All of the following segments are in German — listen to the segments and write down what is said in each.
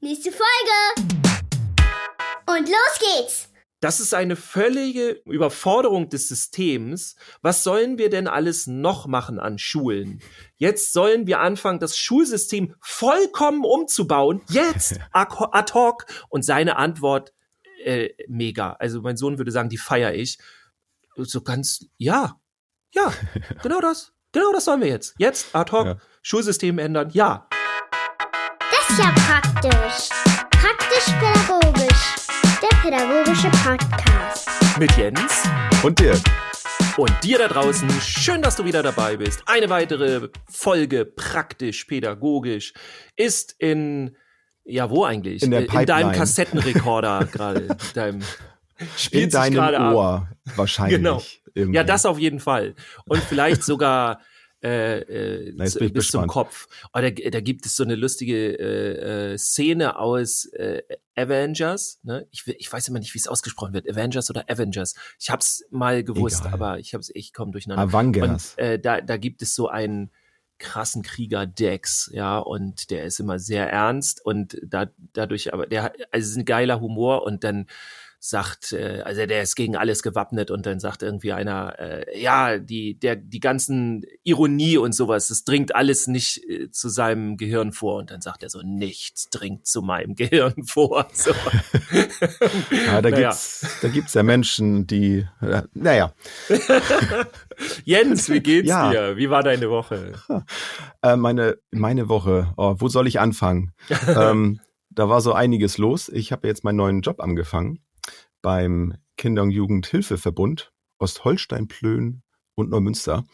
Nächste Folge. Und los geht's. Das ist eine völlige Überforderung des Systems. Was sollen wir denn alles noch machen an Schulen? Jetzt sollen wir anfangen, das Schulsystem vollkommen umzubauen. Jetzt ad hoc. Und seine Antwort, äh, mega. Also mein Sohn würde sagen, die feiere ich. So ganz, ja, ja, genau das. Genau das sollen wir jetzt. Jetzt ad hoc, ja. Schulsystem ändern, ja. Ist ja praktisch. Praktisch-pädagogisch. Der pädagogische Podcast. Mit Jens. Und dir. Und dir da draußen, schön, dass du wieder dabei bist. Eine weitere Folge praktisch-pädagogisch ist in, ja, wo eigentlich? In, der in deinem Kassettenrekorder gerade. deinem, spielt in deinem Ohr ab. wahrscheinlich. Genau. Ja, das auf jeden Fall. Und vielleicht sogar äh, äh, Na, bis gespannt. zum Kopf. Oh, da, da gibt es so eine lustige äh, äh, Szene aus äh, Avengers. Ne? Ich, ich weiß immer nicht, wie es ausgesprochen wird. Avengers oder Avengers. Ich habe es mal gewusst, Egal. aber ich habe es ich komme durcheinander. Avengers. Und, äh, da, da gibt es so einen krassen Krieger Dex, ja, und der ist immer sehr ernst und da, dadurch aber der also ist ein geiler Humor und dann sagt, äh, also der ist gegen alles gewappnet und dann sagt irgendwie einer, äh, ja, die, der, die ganzen Ironie und sowas, das dringt alles nicht äh, zu seinem Gehirn vor und dann sagt er so, nichts dringt zu meinem Gehirn vor. So. ja, da naja. gibt's, da gibt's ja Menschen, die, äh, naja. Jens, wie geht's ja. dir? Wie war deine Woche? Äh, meine, meine Woche, oh, wo soll ich anfangen? ähm, da war so einiges los. Ich habe jetzt meinen neuen Job angefangen beim Kinder- und Jugendhilfeverbund Ostholstein-Plön und Neumünster.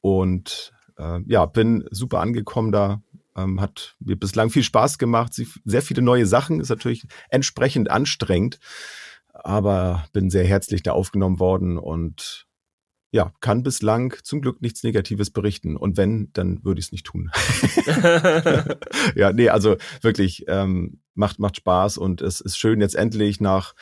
Und äh, ja, bin super angekommen da. Ähm, hat mir bislang viel Spaß gemacht, sehr viele neue Sachen, ist natürlich entsprechend anstrengend, aber bin sehr herzlich da aufgenommen worden und ja, kann bislang zum Glück nichts Negatives berichten. Und wenn, dann würde ich es nicht tun. ja, nee, also wirklich ähm, macht macht Spaß und es ist schön jetzt endlich nach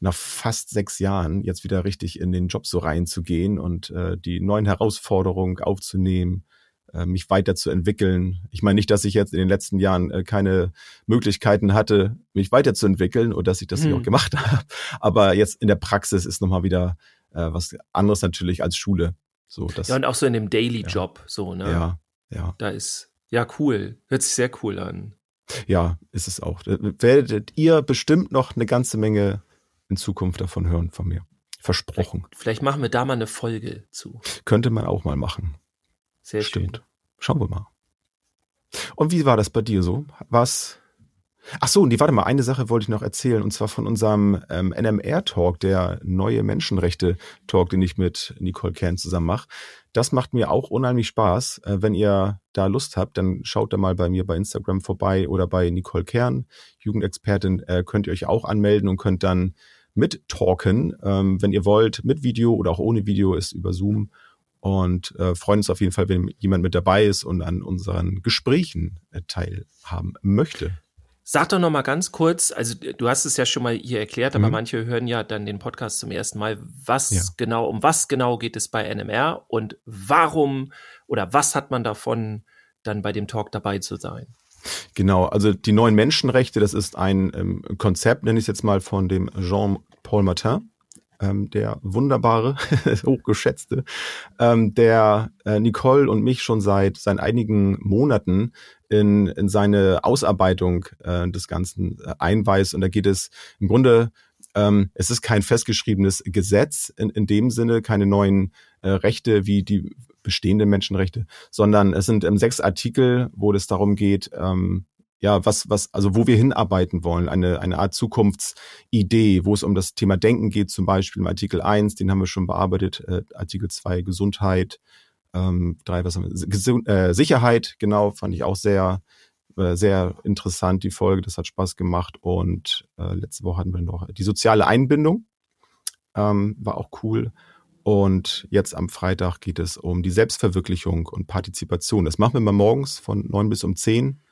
nach fast sechs Jahren jetzt wieder richtig in den Job so reinzugehen und äh, die neuen Herausforderungen aufzunehmen, äh, mich weiterzuentwickeln. Ich meine nicht, dass ich jetzt in den letzten Jahren äh, keine Möglichkeiten hatte, mich weiterzuentwickeln oder dass ich das hm. nicht auch hm. gemacht habe. Aber jetzt in der Praxis ist nochmal wieder äh, was anderes natürlich als Schule. So, das, ja, und auch so in dem Daily-Job, ja. so, ne? Ja, ja. Da ist, ja, cool. Hört sich sehr cool an. Ja, ist es auch. Werdet ihr bestimmt noch eine ganze Menge in Zukunft davon hören von mir. Versprochen. Vielleicht, vielleicht machen wir da mal eine Folge zu. Könnte man auch mal machen. Sehr Stimmt. schön. Schauen wir mal. Und wie war das bei dir so? Was? Ach so, und die, warte mal, eine Sache wollte ich noch erzählen, und zwar von unserem ähm, NMR-Talk, der neue Menschenrechte-Talk, den ich mit Nicole Kern zusammen mache. Das macht mir auch unheimlich Spaß. Äh, wenn ihr da Lust habt, dann schaut da mal bei mir bei Instagram vorbei oder bei Nicole Kern, Jugendexpertin, äh, könnt ihr euch auch anmelden und könnt dann mittalken, ähm, wenn ihr wollt, mit Video oder auch ohne Video, ist über Zoom. Und äh, freuen uns auf jeden Fall, wenn jemand mit dabei ist und an unseren Gesprächen äh, teilhaben möchte. Sag doch noch mal ganz kurz, also du hast es ja schon mal hier erklärt, aber mhm. manche hören ja dann den Podcast zum ersten Mal. Was ja. genau, um was genau geht es bei NMR und warum oder was hat man davon, dann bei dem Talk dabei zu sein? Genau, also die neuen Menschenrechte, das ist ein ähm, Konzept, nenne ich es jetzt mal, von dem Jean-Paul Martin, ähm, der wunderbare, hochgeschätzte, ähm, der äh, Nicole und mich schon seit, seit einigen Monaten in, in seine Ausarbeitung äh, des Ganzen äh, einweist. Und da geht es im Grunde, ähm, es ist kein festgeschriebenes Gesetz in, in dem Sinne, keine neuen äh, Rechte wie die bestehende Menschenrechte, sondern es sind ähm, sechs Artikel, wo es darum geht, ähm, ja, was, was, also wo wir hinarbeiten wollen, eine, eine Art Zukunftsidee, wo es um das Thema Denken geht, zum Beispiel im Artikel 1, den haben wir schon bearbeitet, äh, Artikel 2 Gesundheit, ähm, drei, was haben wir, Gesund, äh, Sicherheit, genau, fand ich auch sehr, äh, sehr interessant, die Folge, das hat Spaß gemacht und äh, letzte Woche hatten wir noch die soziale Einbindung, ähm, war auch cool. Und jetzt am Freitag geht es um die Selbstverwirklichung und Partizipation. Das machen wir mal morgens von neun bis um zehn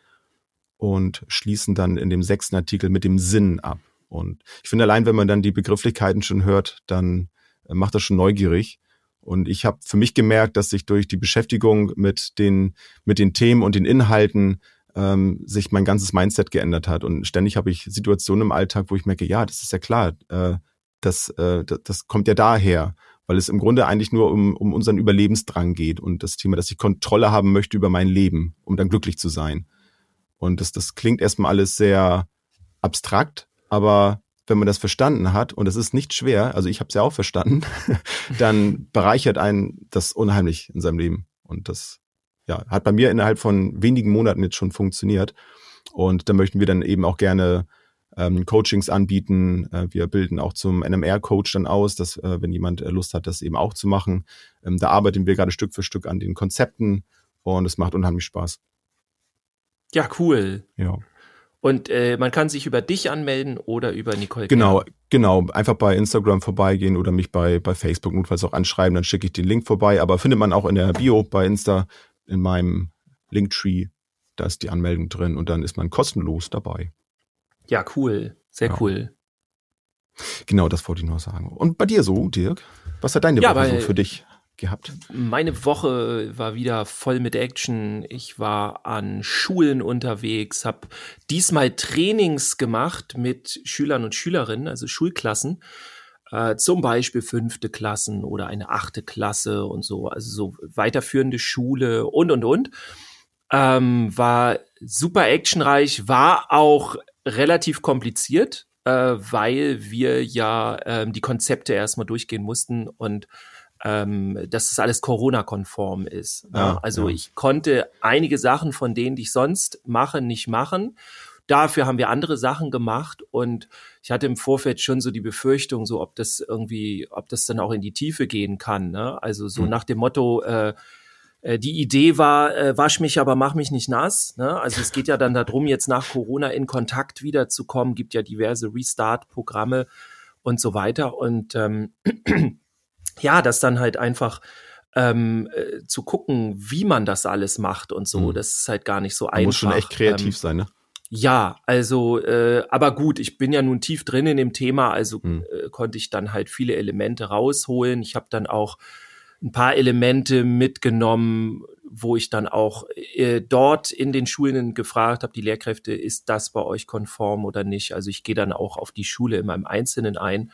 und schließen dann in dem sechsten Artikel mit dem Sinn ab. Und ich finde allein, wenn man dann die Begrifflichkeiten schon hört, dann äh, macht das schon neugierig. Und ich habe für mich gemerkt, dass sich durch die Beschäftigung mit den, mit den Themen und den Inhalten ähm, sich mein ganzes Mindset geändert hat. Und ständig habe ich Situationen im Alltag, wo ich merke, ja, das ist ja klar, äh, das, äh, das, das kommt ja daher, weil es im Grunde eigentlich nur um, um unseren Überlebensdrang geht und das Thema, dass ich Kontrolle haben möchte über mein Leben, um dann glücklich zu sein. Und das, das klingt erstmal alles sehr abstrakt, aber wenn man das verstanden hat, und es ist nicht schwer, also ich habe es ja auch verstanden, dann bereichert einen das unheimlich in seinem Leben. Und das ja, hat bei mir innerhalb von wenigen Monaten jetzt schon funktioniert. Und da möchten wir dann eben auch gerne ähm, Coachings anbieten. Äh, wir bilden auch zum NMR-Coach dann aus, dass äh, wenn jemand äh, Lust hat, das eben auch zu machen. Ähm, da arbeiten wir gerade Stück für Stück an den Konzepten und es macht unheimlich Spaß. Ja, cool. Ja. Und äh, man kann sich über dich anmelden oder über Nicole. Genau, Kern. genau. Einfach bei Instagram vorbeigehen oder mich bei, bei Facebook notfalls auch anschreiben, dann schicke ich den Link vorbei. Aber findet man auch in der Bio bei Insta in meinem Linktree. Da ist die Anmeldung drin und dann ist man kostenlos dabei. Ja, cool. Sehr ja. cool. Genau, das wollte ich noch sagen. Und bei dir so, Dirk? Was hat deine ja, Woche so für dich gehabt? Meine Woche war wieder voll mit Action. Ich war an Schulen unterwegs, habe diesmal Trainings gemacht mit Schülern und Schülerinnen, also Schulklassen. Äh, zum Beispiel fünfte Klassen oder eine achte Klasse und so, also so weiterführende Schule und und und. Ähm, war super actionreich, war auch relativ kompliziert, äh, weil wir ja ähm, die Konzepte erstmal durchgehen mussten und ähm, dass das alles Corona-konform ist. Ne? Ja, also ja. ich konnte einige Sachen von denen, die ich sonst mache, nicht machen. Dafür haben wir andere Sachen gemacht und ich hatte im Vorfeld schon so die Befürchtung, so ob das irgendwie, ob das dann auch in die Tiefe gehen kann. Ne? Also so mhm. nach dem Motto, äh, die Idee war, äh, wasch mich, aber mach mich nicht nass. Ne? Also es geht ja dann darum, jetzt nach Corona in Kontakt wiederzukommen, gibt ja diverse Restart-Programme und so weiter. Und ähm, ja, das dann halt einfach ähm, äh, zu gucken, wie man das alles macht und so. Mhm. Das ist halt gar nicht so man einfach. Muss schon echt kreativ ähm, sein, ne? Ja, also, äh, aber gut, ich bin ja nun tief drin in dem Thema, also mhm. äh, konnte ich dann halt viele Elemente rausholen. Ich habe dann auch ein paar Elemente mitgenommen, wo ich dann auch äh, dort in den Schulen gefragt habe, die Lehrkräfte, ist das bei euch konform oder nicht? Also ich gehe dann auch auf die Schule in meinem Einzelnen ein.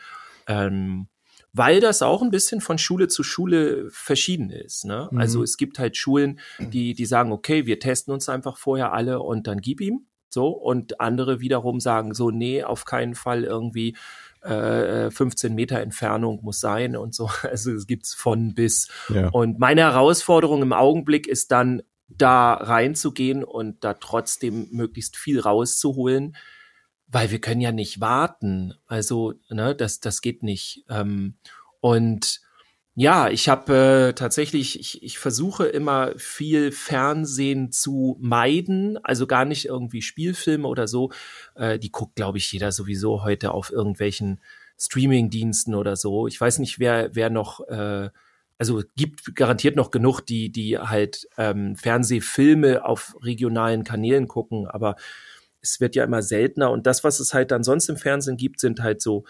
Ähm, weil das auch ein bisschen von Schule zu Schule verschieden ist. Ne? Also mhm. Also es gibt halt Schulen, die, die sagen, okay, wir testen uns einfach vorher alle und dann gib ihm. So, und andere wiederum sagen so, nee, auf keinen Fall irgendwie äh, 15 Meter Entfernung muss sein und so. Also es gibt's von bis. Ja. Und meine Herausforderung im Augenblick ist dann, da reinzugehen und da trotzdem möglichst viel rauszuholen, weil wir können ja nicht warten. Also, ne, das, das geht nicht. Ähm, und ja, ich habe äh, tatsächlich, ich, ich versuche immer viel Fernsehen zu meiden, also gar nicht irgendwie Spielfilme oder so. Äh, die guckt, glaube ich, jeder sowieso heute auf irgendwelchen Streaming-Diensten oder so. Ich weiß nicht, wer, wer noch, äh, also gibt garantiert noch genug, die, die halt ähm, Fernsehfilme auf regionalen Kanälen gucken, aber es wird ja immer seltener und das, was es halt dann sonst im Fernsehen gibt, sind halt so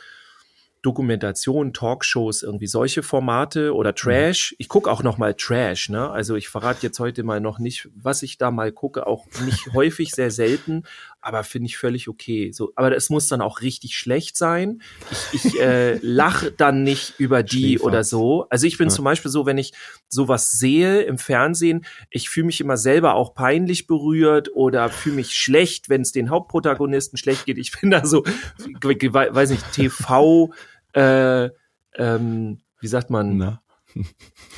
Dokumentation, Talkshows, irgendwie solche Formate oder mhm. Trash. Ich gucke auch noch mal Trash, ne? Also ich verrate jetzt heute mal noch nicht, was ich da mal gucke, auch nicht häufig, sehr selten, aber finde ich völlig okay. So, aber es muss dann auch richtig schlecht sein. Ich, ich äh, lache dann nicht über die Schiefer. oder so. Also ich bin ja. zum Beispiel so, wenn ich sowas sehe im Fernsehen, ich fühle mich immer selber auch peinlich berührt oder fühle mich schlecht, wenn es den Hauptprotagonisten schlecht geht. Ich bin da so, weiß nicht, TV äh, ähm, wie sagt man? Na?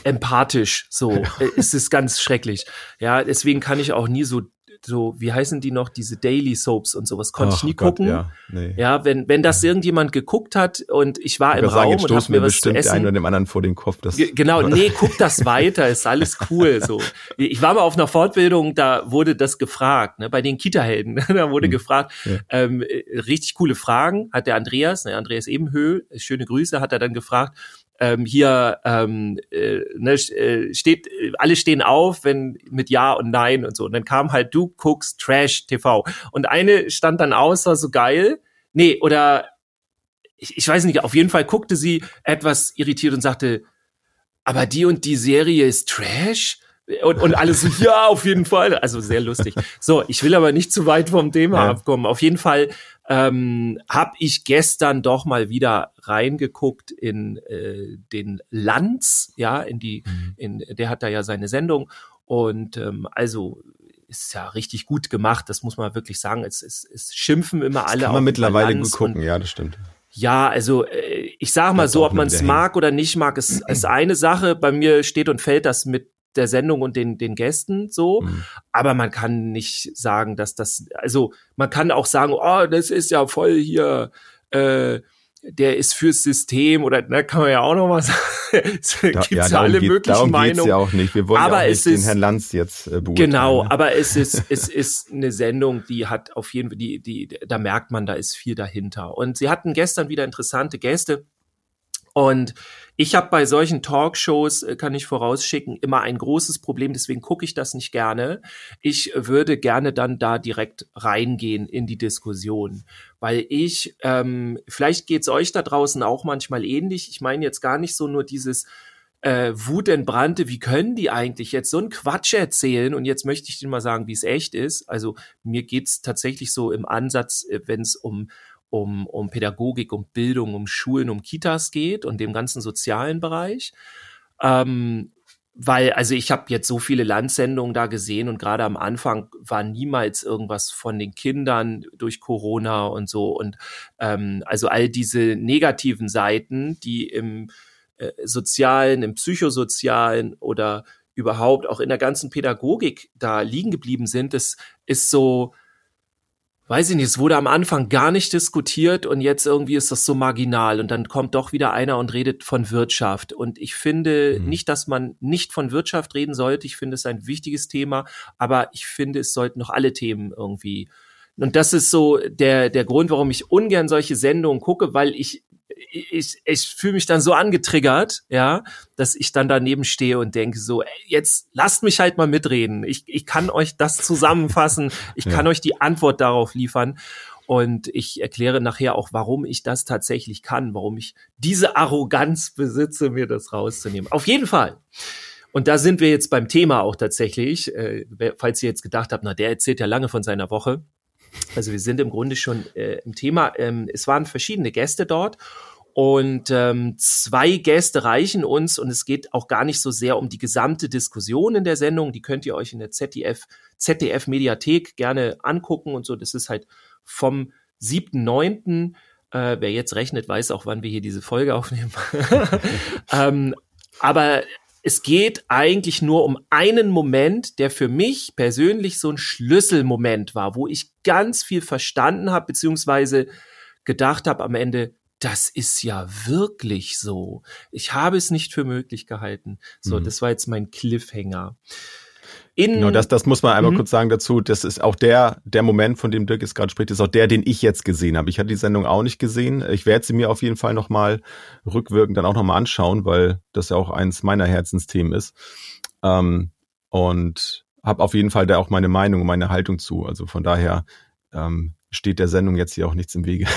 empathisch, so. Äh, es ist ganz schrecklich. Ja, deswegen kann ich auch nie so so, wie heißen die noch, diese Daily Soaps und sowas, konnte Ach, ich nie Gott, gucken. Ja, nee. ja, wenn, wenn das irgendjemand geguckt hat und ich war ich im Raum sagen, und hab mir was zu essen. einen oder dem anderen vor den Kopf. Das genau, nee, guck das weiter, ist alles cool, so. Ich war mal auf einer Fortbildung, da wurde das gefragt, ne, bei den Kita-Helden, da wurde hm. gefragt, ja. ähm, richtig coole Fragen, hat der Andreas, ne, Andreas Ebenhöhl, schöne Grüße, hat er dann gefragt, ähm, hier ähm, äh, ne, äh, steht, alle stehen auf, wenn mit Ja und Nein und so. Und dann kam halt, du guckst Trash TV. Und eine stand dann aus, war so geil. Nee, oder ich, ich weiß nicht, auf jeden Fall guckte sie etwas irritiert und sagte, aber die und die Serie ist Trash? Und, und alle so, ja, auf jeden Fall. Also sehr lustig. So, ich will aber nicht zu weit vom Thema ja. abkommen. Auf jeden Fall ähm, habe ich gestern doch mal wieder reingeguckt in äh, den Lanz, ja, in die, mhm. in, der hat da ja seine Sendung. Und ähm, also ist ja richtig gut gemacht, das muss man wirklich sagen. Es, es, es schimpfen immer alle. Das kann man mittlerweile gut gucken, ja, das stimmt. Ja, also äh, ich sage mal so, ob man es mag oder nicht mag, ist, ist eine Sache. Bei mir steht und fällt das mit der Sendung und den, den Gästen so. Mhm. Aber man kann nicht sagen, dass das, also man kann auch sagen, oh, das ist ja voll hier, äh, der ist fürs System oder da kann man ja auch noch sagen. es gibt ja, ja alle geht, möglichen darum Meinungen. ja auch nicht. Wir wollen aber ja auch nicht den Herrn Lanz jetzt äh, beurteilen. Genau, ne? aber es ist es ist eine Sendung, die hat auf jeden Fall die die da merkt man, da ist viel dahinter. Und sie hatten gestern wieder interessante Gäste. Und ich habe bei solchen Talkshows, äh, kann ich vorausschicken, immer ein großes Problem, deswegen gucke ich das nicht gerne. Ich würde gerne dann da direkt reingehen in die Diskussion, weil ich, ähm, vielleicht geht's euch da draußen auch manchmal ähnlich. Ich meine jetzt gar nicht so nur dieses äh, Wutentbrannte, wie können die eigentlich jetzt so einen Quatsch erzählen? Und jetzt möchte ich dir mal sagen, wie es echt ist. Also mir geht's tatsächlich so im Ansatz, äh, wenn es um um, um Pädagogik, um Bildung, um Schulen, um Kitas geht und dem ganzen sozialen Bereich. Ähm, weil, also ich habe jetzt so viele Landsendungen da gesehen und gerade am Anfang war niemals irgendwas von den Kindern durch Corona und so. Und ähm, also all diese negativen Seiten, die im äh, sozialen, im psychosozialen oder überhaupt auch in der ganzen Pädagogik da liegen geblieben sind, das ist so, weiß ich nicht, es wurde am Anfang gar nicht diskutiert und jetzt irgendwie ist das so marginal und dann kommt doch wieder einer und redet von Wirtschaft. Und ich finde mhm. nicht, dass man nicht von Wirtschaft reden sollte. Ich finde es ein wichtiges Thema, aber ich finde, es sollten noch alle Themen irgendwie und das ist so der, der Grund, warum ich ungern solche Sendungen gucke, weil ich ich, ich fühle mich dann so angetriggert, ja, dass ich dann daneben stehe und denke so, ey, jetzt lasst mich halt mal mitreden. Ich, ich kann euch das zusammenfassen. Ich ja. kann euch die Antwort darauf liefern. Und ich erkläre nachher auch, warum ich das tatsächlich kann, warum ich diese Arroganz besitze, mir das rauszunehmen. Auf jeden Fall. Und da sind wir jetzt beim Thema auch tatsächlich. Äh, falls ihr jetzt gedacht habt, na, der erzählt ja lange von seiner Woche. Also wir sind im Grunde schon äh, im Thema. Ähm, es waren verschiedene Gäste dort und ähm, zwei Gäste reichen uns und es geht auch gar nicht so sehr um die gesamte Diskussion in der Sendung. Die könnt ihr euch in der ZDF, ZDF Mediathek gerne angucken und so. Das ist halt vom 7.9. Äh, wer jetzt rechnet, weiß auch, wann wir hier diese Folge aufnehmen. ähm, aber es geht eigentlich nur um einen Moment, der für mich persönlich so ein Schlüsselmoment war, wo ich ganz viel verstanden habe, beziehungsweise gedacht habe am Ende, das ist ja wirklich so. Ich habe es nicht für möglich gehalten. So, mhm. das war jetzt mein Cliffhanger. In, genau, das, das muss man einmal mhm. kurz sagen dazu. Das ist auch der, der Moment, von dem Dirk jetzt gerade spricht, ist auch der, den ich jetzt gesehen habe. Ich hatte die Sendung auch nicht gesehen. Ich werde sie mir auf jeden Fall nochmal rückwirkend dann auch nochmal anschauen, weil das ja auch eins meiner Herzensthemen ist. Ähm, und habe auf jeden Fall da auch meine Meinung und meine Haltung zu. Also von daher ähm, steht der Sendung jetzt hier auch nichts im Wege.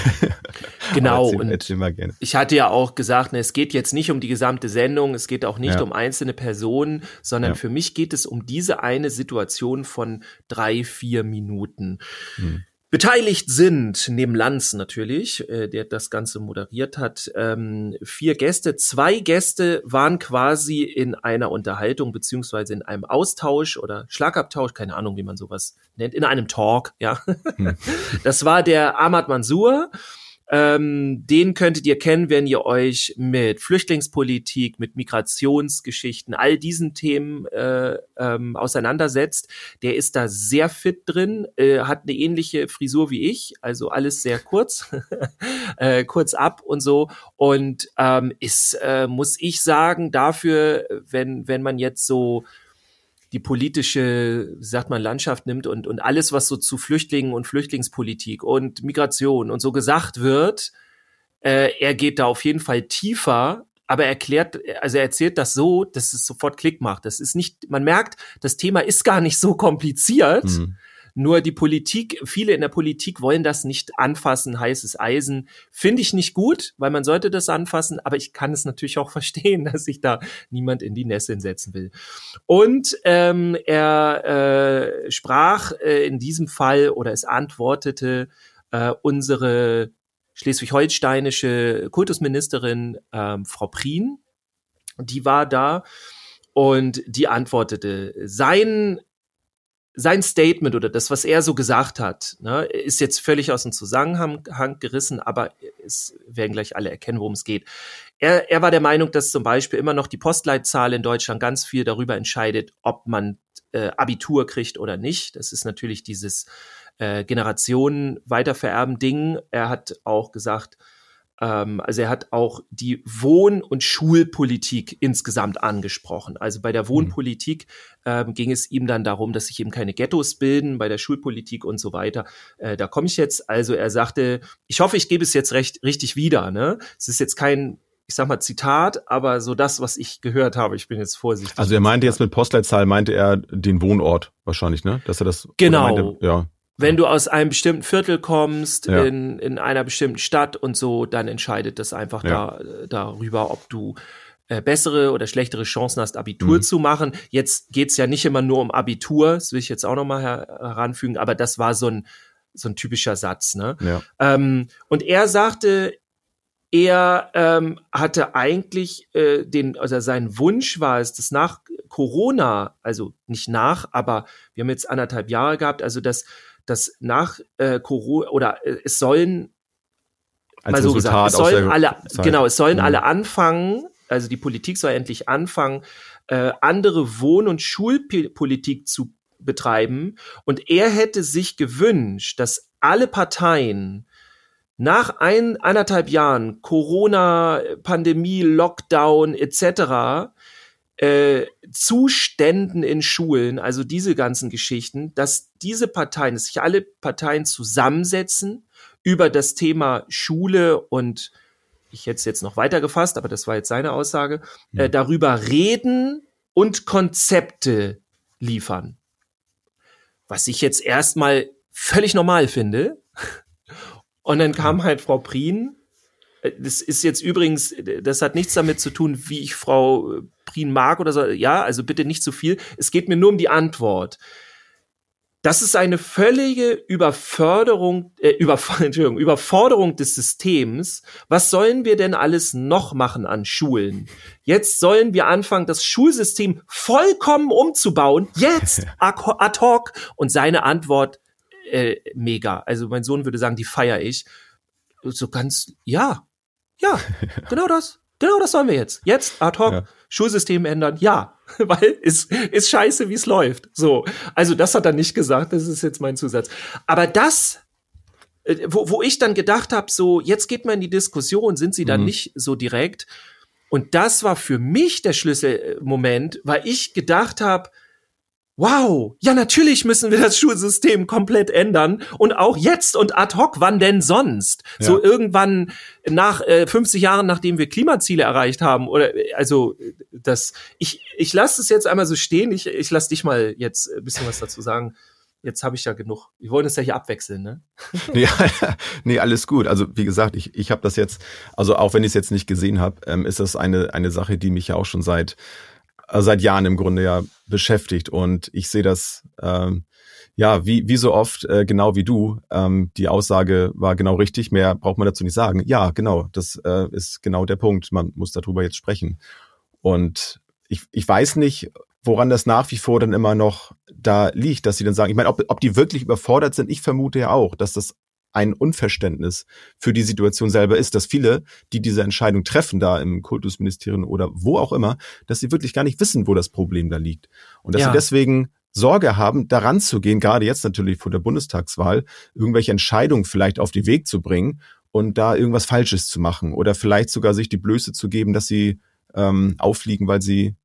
Genau. erzähl, und erzähl mal gerne. Ich hatte ja auch gesagt, ne, es geht jetzt nicht um die gesamte Sendung, es geht auch nicht ja. um einzelne Personen, sondern ja. für mich geht es um diese eine Situation von drei, vier Minuten. Hm. Beteiligt sind, neben Lanz natürlich, äh, der das Ganze moderiert hat, ähm, vier Gäste. Zwei Gäste waren quasi in einer Unterhaltung beziehungsweise in einem Austausch oder Schlagabtausch, keine Ahnung, wie man sowas nennt, in einem Talk, ja. Hm. Das war der Ahmad Mansour ähm, den könntet ihr kennen, wenn ihr euch mit Flüchtlingspolitik, mit Migrationsgeschichten, all diesen Themen äh, ähm, auseinandersetzt. Der ist da sehr fit drin, äh, hat eine ähnliche Frisur wie ich, also alles sehr kurz, äh, kurz ab und so. Und ähm, ist, äh, muss ich sagen, dafür, wenn, wenn man jetzt so die politische, sagt man, Landschaft nimmt und, und alles, was so zu Flüchtlingen und Flüchtlingspolitik und Migration und so gesagt wird, äh, er geht da auf jeden Fall tiefer, aber er erklärt, also er erzählt das so, dass es sofort Klick macht. Das ist nicht, man merkt, das Thema ist gar nicht so kompliziert, mhm. Nur die Politik, viele in der Politik wollen das nicht anfassen, heißes Eisen. Finde ich nicht gut, weil man sollte das anfassen, aber ich kann es natürlich auch verstehen, dass sich da niemand in die Nesseln setzen will. Und ähm, er äh, sprach äh, in diesem Fall oder es antwortete äh, unsere schleswig-holsteinische Kultusministerin ähm, Frau Prien, die war da und die antwortete, sein sein Statement oder das, was er so gesagt hat, ne, ist jetzt völlig aus dem Zusammenhang gerissen, aber es werden gleich alle erkennen, worum es geht. Er, er war der Meinung, dass zum Beispiel immer noch die Postleitzahl in Deutschland ganz viel darüber entscheidet, ob man äh, Abitur kriegt oder nicht. Das ist natürlich dieses äh, Generationen weitervererben Ding. Er hat auch gesagt, also er hat auch die Wohn- und Schulpolitik insgesamt angesprochen. Also bei der mhm. Wohnpolitik ähm, ging es ihm dann darum, dass sich eben keine Ghettos bilden, bei der Schulpolitik und so weiter. Äh, da komme ich jetzt. Also er sagte, ich hoffe, ich gebe es jetzt recht richtig wieder. Ne? Es ist jetzt kein ich sag mal Zitat, aber so das, was ich gehört habe, ich bin jetzt vorsichtig. Also er meinte jetzt mit Postleitzahl, meinte er den Wohnort wahrscheinlich, ne? Dass er das genau. Meinte, ja wenn du aus einem bestimmten Viertel kommst, ja. in, in einer bestimmten Stadt und so, dann entscheidet das einfach ja. da, darüber, ob du äh, bessere oder schlechtere Chancen hast, Abitur mhm. zu machen. Jetzt geht's ja nicht immer nur um Abitur, das will ich jetzt auch nochmal her heranfügen, aber das war so ein, so ein typischer Satz. Ne? Ja. Ähm, und er sagte, er ähm, hatte eigentlich äh, den, also sein Wunsch war es, dass nach Corona, also nicht nach, aber wir haben jetzt anderthalb Jahre gehabt, also dass dass nach äh, Corona oder äh, es sollen Als mal so Resultat gesagt, es sollen alle Zeit. genau, es sollen mhm. alle anfangen, also die Politik soll endlich anfangen, äh, andere Wohn- und Schulpolitik zu betreiben. Und er hätte sich gewünscht, dass alle Parteien nach ein, eineinhalb Jahren Corona, Pandemie, Lockdown etc äh, Zuständen in Schulen, also diese ganzen Geschichten, dass diese Parteien, dass sich alle Parteien zusammensetzen über das Thema Schule und ich hätte es jetzt noch weiter gefasst, aber das war jetzt seine Aussage, äh, hm. darüber reden und Konzepte liefern. Was ich jetzt erstmal völlig normal finde. Und dann kam halt Frau Prien das ist jetzt übrigens, das hat nichts damit zu tun, wie ich Frau Prien mag oder so. Ja, also bitte nicht zu viel. Es geht mir nur um die Antwort. Das ist eine völlige Überförderung, äh, über, Entschuldigung, Überforderung des Systems. Was sollen wir denn alles noch machen an Schulen? Jetzt sollen wir anfangen, das Schulsystem vollkommen umzubauen. Jetzt ad hoc. Und seine Antwort, äh, mega. Also mein Sohn würde sagen, die feier ich. So ganz, ja, ja, genau das. Genau das sollen wir jetzt. Jetzt ad hoc, ja. Schulsystem ändern, ja. Weil es ist scheiße, wie es läuft. So. Also das hat er nicht gesagt, das ist jetzt mein Zusatz. Aber das, äh, wo, wo ich dann gedacht habe, so, jetzt geht man in die Diskussion, sind sie dann mhm. nicht so direkt. Und das war für mich der Schlüsselmoment, weil ich gedacht habe, Wow, ja natürlich müssen wir das Schulsystem komplett ändern und auch jetzt und ad hoc, wann denn sonst? Ja. So irgendwann nach äh, 50 Jahren, nachdem wir Klimaziele erreicht haben oder also das ich ich lasse es jetzt einmal so stehen, ich ich lass dich mal jetzt ein bisschen was dazu sagen. Jetzt habe ich ja genug. Wir wollen es ja hier abwechseln, ne? ja, nee, alles gut. Also wie gesagt, ich, ich habe das jetzt, also auch wenn ich es jetzt nicht gesehen habe, ähm, ist das eine, eine Sache, die mich ja auch schon seit äh, seit Jahren im Grunde ja beschäftigt. Und ich sehe das ähm, ja wie, wie so oft, äh, genau wie du. Ähm, die Aussage war genau richtig, mehr braucht man dazu nicht sagen. Ja, genau, das äh, ist genau der Punkt. Man muss darüber jetzt sprechen. Und ich, ich weiß nicht, woran das nach wie vor dann immer noch da liegt, dass sie dann sagen, ich meine, ob, ob die wirklich überfordert sind, ich vermute ja auch, dass das ein Unverständnis für die Situation selber ist, dass viele, die diese Entscheidung treffen, da im Kultusministerium oder wo auch immer, dass sie wirklich gar nicht wissen, wo das Problem da liegt. Und dass ja. sie deswegen Sorge haben, daran zu gehen, gerade jetzt natürlich vor der Bundestagswahl, irgendwelche Entscheidungen vielleicht auf den Weg zu bringen und da irgendwas Falsches zu machen oder vielleicht sogar sich die Blöße zu geben, dass sie ähm, auffliegen, weil sie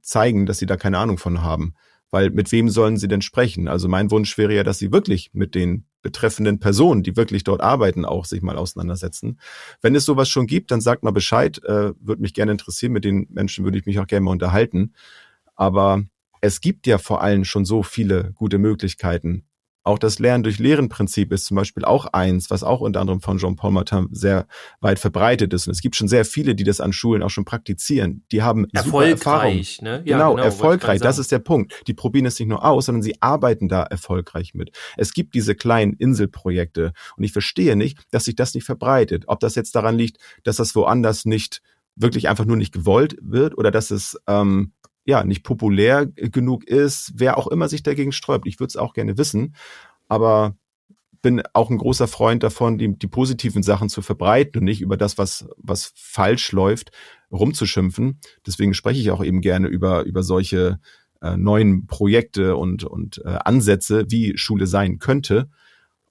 zeigen, dass sie da keine Ahnung von haben. Weil mit wem sollen sie denn sprechen? Also mein Wunsch wäre ja, dass sie wirklich mit den betreffenden Personen, die wirklich dort arbeiten, auch sich mal auseinandersetzen. Wenn es sowas schon gibt, dann sagt mal Bescheid. Äh, würde mich gerne interessieren. Mit den Menschen würde ich mich auch gerne mal unterhalten. Aber es gibt ja vor allem schon so viele gute Möglichkeiten, Auch das Lernen durch Lehren-Prinzip ist zum Beispiel auch eins, was auch unter anderem von Jean-Paul Martin sehr weit verbreitet ist. Und es gibt schon sehr viele, die das an Schulen auch schon praktizieren. Die haben erfolgreich, Ne? Ja, genau, genau, erfolgreich. Das ist der Punkt. Die probieren es nicht nur aus, sondern sie arbeiten da erfolgreich mit. Es gibt diese kleinen Inselprojekte und ich verstehe nicht, dass sich das nicht verbreitet. Ob das jetzt daran liegt, dass das woanders nicht wirklich einfach nur nicht gewollt wird oder dass es ähm, ja nicht populär genug ist, wer auch immer sich dagegen sträubt. Ich würde es auch gerne wissen, aber bin auch ein großer Freund davon, die, die positiven Sachen zu verbreiten und nicht über das, was, was falsch läuft, rumzuschimpfen. Deswegen spreche ich auch eben gerne über, über solche äh, neuen Projekte und, und äh, Ansätze, wie Schule sein könnte.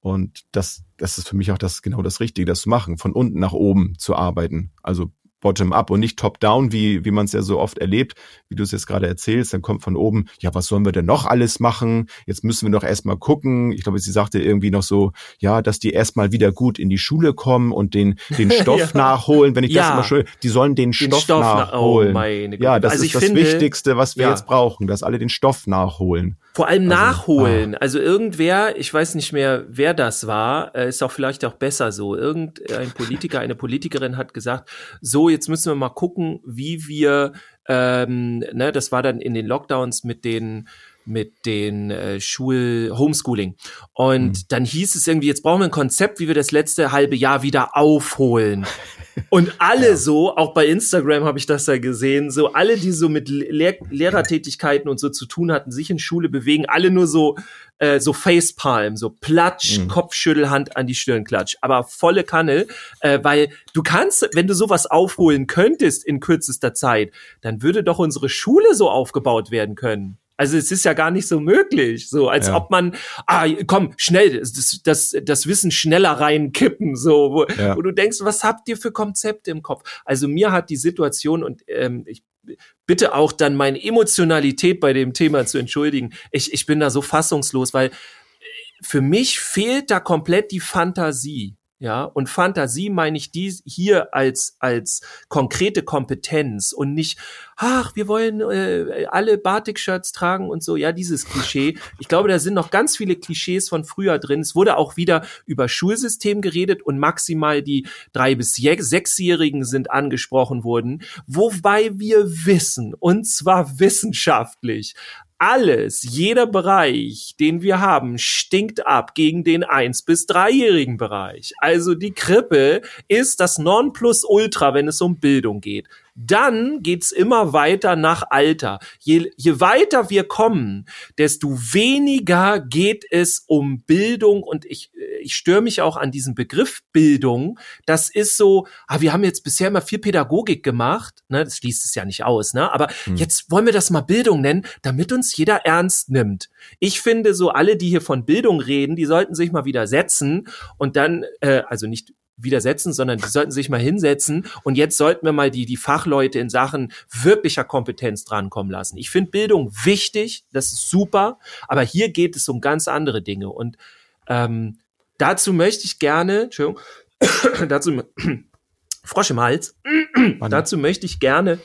Und das, das ist für mich auch das genau das Richtige, das zu machen, von unten nach oben zu arbeiten. Also bottom-up und nicht top-down, wie, wie man es ja so oft erlebt, wie du es jetzt gerade erzählst. Dann kommt von oben, ja, was sollen wir denn noch alles machen? Jetzt müssen wir doch erstmal gucken. Ich glaube, sie sagte irgendwie noch so, ja, dass die erstmal wieder gut in die Schule kommen und den, den Stoff ja. nachholen. Wenn ich ja. das immer schön, die sollen den, den Stoff, Stoff, nachholen. Na oh, ja, das also ist das finde, Wichtigste, was wir ja. jetzt brauchen, dass alle den Stoff nachholen. Vor allem also, nachholen. Ah. Also irgendwer, ich weiß nicht mehr, wer das war, äh, ist auch vielleicht auch besser so. Irgendein Politiker, eine Politikerin hat gesagt, jetzt müssen wir mal gucken, wie wir, ähm, ne, das war dann in den Lockdowns mit den mit den äh, Schul Homeschooling und mhm. dann hieß es irgendwie jetzt brauchen wir ein Konzept, wie wir das letzte halbe Jahr wieder aufholen. Und alle ja. so, auch bei Instagram habe ich das da gesehen, so alle, die so mit Lehr Lehrertätigkeiten und so zu tun hatten, sich in Schule bewegen, alle nur so äh, so Facepalm, so Platsch, mhm. Kopfschüttelhand an die Stirn klatsch, aber volle Kanne, äh, weil du kannst, wenn du sowas aufholen könntest in kürzester Zeit, dann würde doch unsere Schule so aufgebaut werden können. Also es ist ja gar nicht so möglich, so als ja. ob man, ah, komm, schnell, das, das, das Wissen schneller reinkippen, so, wo, ja. wo du denkst, was habt ihr für Konzepte im Kopf? Also mir hat die Situation und ähm, ich bitte auch dann meine Emotionalität bei dem Thema zu entschuldigen. Ich, ich bin da so fassungslos, weil für mich fehlt da komplett die Fantasie. Ja, und Fantasie meine ich dies hier als, als konkrete Kompetenz und nicht, ach, wir wollen äh, alle Batik-Shirts tragen und so. Ja, dieses Klischee. Ich glaube, da sind noch ganz viele Klischees von früher drin. Es wurde auch wieder über Schulsystem geredet und maximal die drei bis sechsjährigen sind angesprochen worden. Wobei wir wissen, und zwar wissenschaftlich, alles, jeder Bereich, den wir haben, stinkt ab gegen den 1- bis 3-jährigen Bereich. Also die Krippe ist das Nonplusultra, wenn es um Bildung geht. Dann geht's immer weiter nach Alter. Je, je weiter wir kommen, desto weniger geht es um Bildung und ich, ich störe mich auch an diesem Begriff Bildung. Das ist so, ah, wir haben jetzt bisher immer viel Pädagogik gemacht, ne, das schließt es ja nicht aus, ne, aber hm. jetzt wollen wir das mal Bildung nennen, damit uns jeder ernst nimmt. Ich finde so alle, die hier von Bildung reden, die sollten sich mal wieder setzen und dann, äh, also nicht widersetzen, sondern die sollten sich mal hinsetzen und jetzt sollten wir mal die, die Fachleute in Sachen wirklicher Kompetenz drankommen lassen. Ich finde Bildung wichtig, das ist super, aber hier geht es um ganz andere Dinge und ähm, dazu möchte ich gerne, Entschuldigung, dazu, Frosch im Hals, dazu möchte ich gerne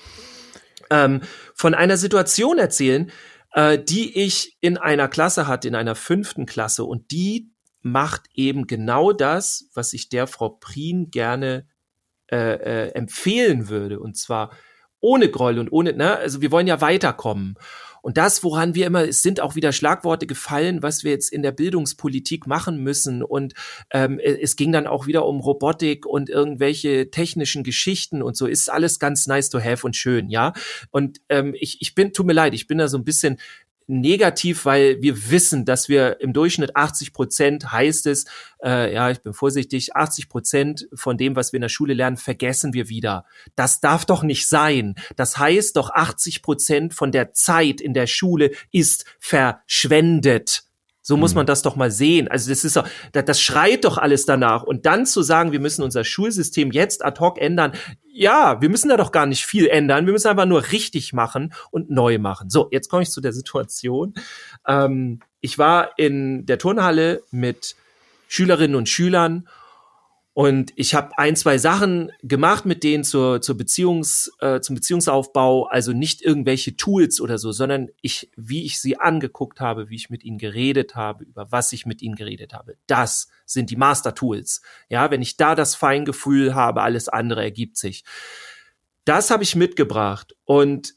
ähm, von einer Situation erzählen, äh, die ich in einer Klasse hatte, in einer fünften Klasse und die macht eben genau das, was ich der Frau Prien gerne äh, äh, empfehlen würde. Und zwar ohne Groll und ohne, ne, also wir wollen ja weiterkommen. Und das, woran wir immer, es sind auch wieder Schlagworte gefallen, was wir jetzt in der Bildungspolitik machen müssen. Und ähm, es ging dann auch wieder um Robotik und irgendwelche technischen Geschichten und so. Ist alles ganz nice to have und schön, ja. Und ähm, ich, ich bin, tut mir leid, ich bin da so ein bisschen negativ, weil wir wissen, dass wir im Durchschnitt 80 Prozent heißt es, äh, ja, ich bin vorsichtig, 80 Prozent von dem, was wir in der Schule lernen, vergessen wir wieder. Das darf doch nicht sein. Das heißt doch, 80 Prozent von der Zeit in der Schule ist verschwendet. So muss mhm. man das doch mal sehen. Also das ist doch, das schreit doch alles danach. Und dann zu sagen, wir müssen unser Schulsystem jetzt ad hoc ändern. Ja, wir müssen da doch gar nicht viel ändern. Wir müssen einfach nur richtig machen und neu machen. So, jetzt komme ich zu der Situation. Ähm, ich war in der Turnhalle mit Schülerinnen und Schülern Und ich habe ein, zwei Sachen gemacht mit denen zur, zur Beziehungs, äh, zum Beziehungsaufbau, also nicht irgendwelche Tools oder so, sondern ich, wie ich sie angeguckt habe, wie ich mit ihnen geredet habe, über was ich mit ihnen geredet habe. Das sind die Master Tools. Ja, wenn ich da das Feingefühl habe, alles andere ergibt sich. Das habe ich mitgebracht und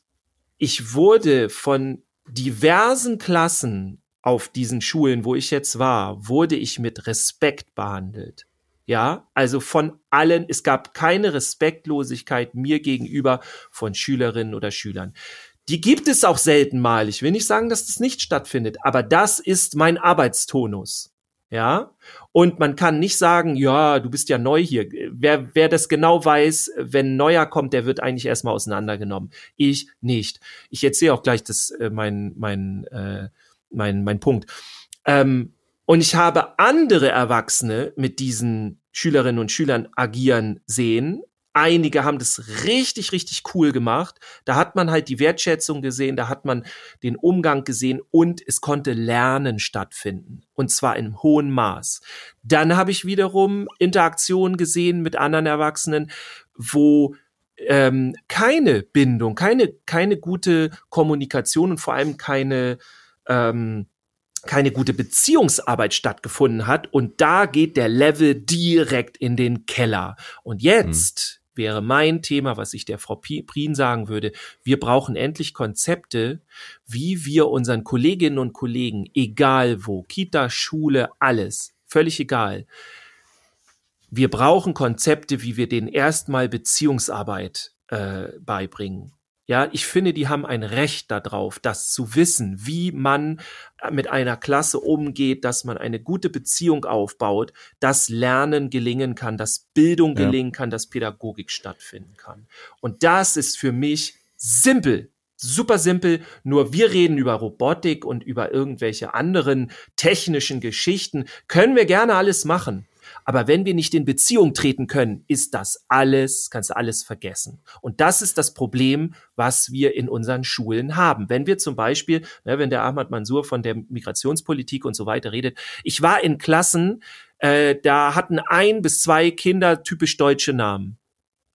ich wurde von diversen Klassen auf diesen Schulen, wo ich jetzt war, wurde ich mit Respekt behandelt. Ja, also von allen, es gab keine Respektlosigkeit mir gegenüber von Schülerinnen oder Schülern. Die gibt es auch selten mal. Ich will nicht sagen, dass das nicht stattfindet, aber das ist mein Arbeitstonus. Ja, und man kann nicht sagen, ja, du bist ja neu hier. Wer, wer das genau weiß, wenn neuer kommt, der wird eigentlich erstmal auseinandergenommen. Ich nicht. Ich erzähle auch gleich das, äh, mein, mein, äh, mein, mein Punkt. Ähm, und ich habe andere Erwachsene mit diesen Schülerinnen und Schülern agieren sehen. Einige haben das richtig, richtig cool gemacht. Da hat man halt die Wertschätzung gesehen, da hat man den Umgang gesehen und es konnte Lernen stattfinden. Und zwar in hohem Maß. Dann habe ich wiederum Interaktionen gesehen mit anderen Erwachsenen, wo ähm, keine Bindung, keine, keine gute Kommunikation und vor allem keine ähm, keine gute Beziehungsarbeit stattgefunden hat und da geht der Level direkt in den Keller. Und jetzt mhm. wäre mein Thema, was ich der Frau Prien sagen würde, wir brauchen endlich Konzepte, wie wir unseren Kolleginnen und Kollegen, egal wo, Kita, Schule, alles, völlig egal, wir brauchen Konzepte, wie wir denen erstmal Beziehungsarbeit äh, beibringen. Ja, ich finde, die haben ein Recht darauf, das zu wissen, wie man mit einer Klasse umgeht, dass man eine gute Beziehung aufbaut, dass Lernen gelingen kann, dass Bildung ja. gelingen kann, dass Pädagogik stattfinden kann. Und das ist für mich simpel. Super simpel, nur wir reden über Robotik und über irgendwelche anderen technischen Geschichten. Können wir gerne alles machen. Aber wenn wir nicht in Beziehung treten können, ist das alles, kannst du alles vergessen. Und das ist das Problem, was wir in unseren Schulen haben. Wenn wir zum Beispiel, ne, wenn der Ahmad Mansour von der Migrationspolitik und so weiter redet, ich war in Klassen, äh, da hatten ein bis zwei Kinder typisch deutsche Namen.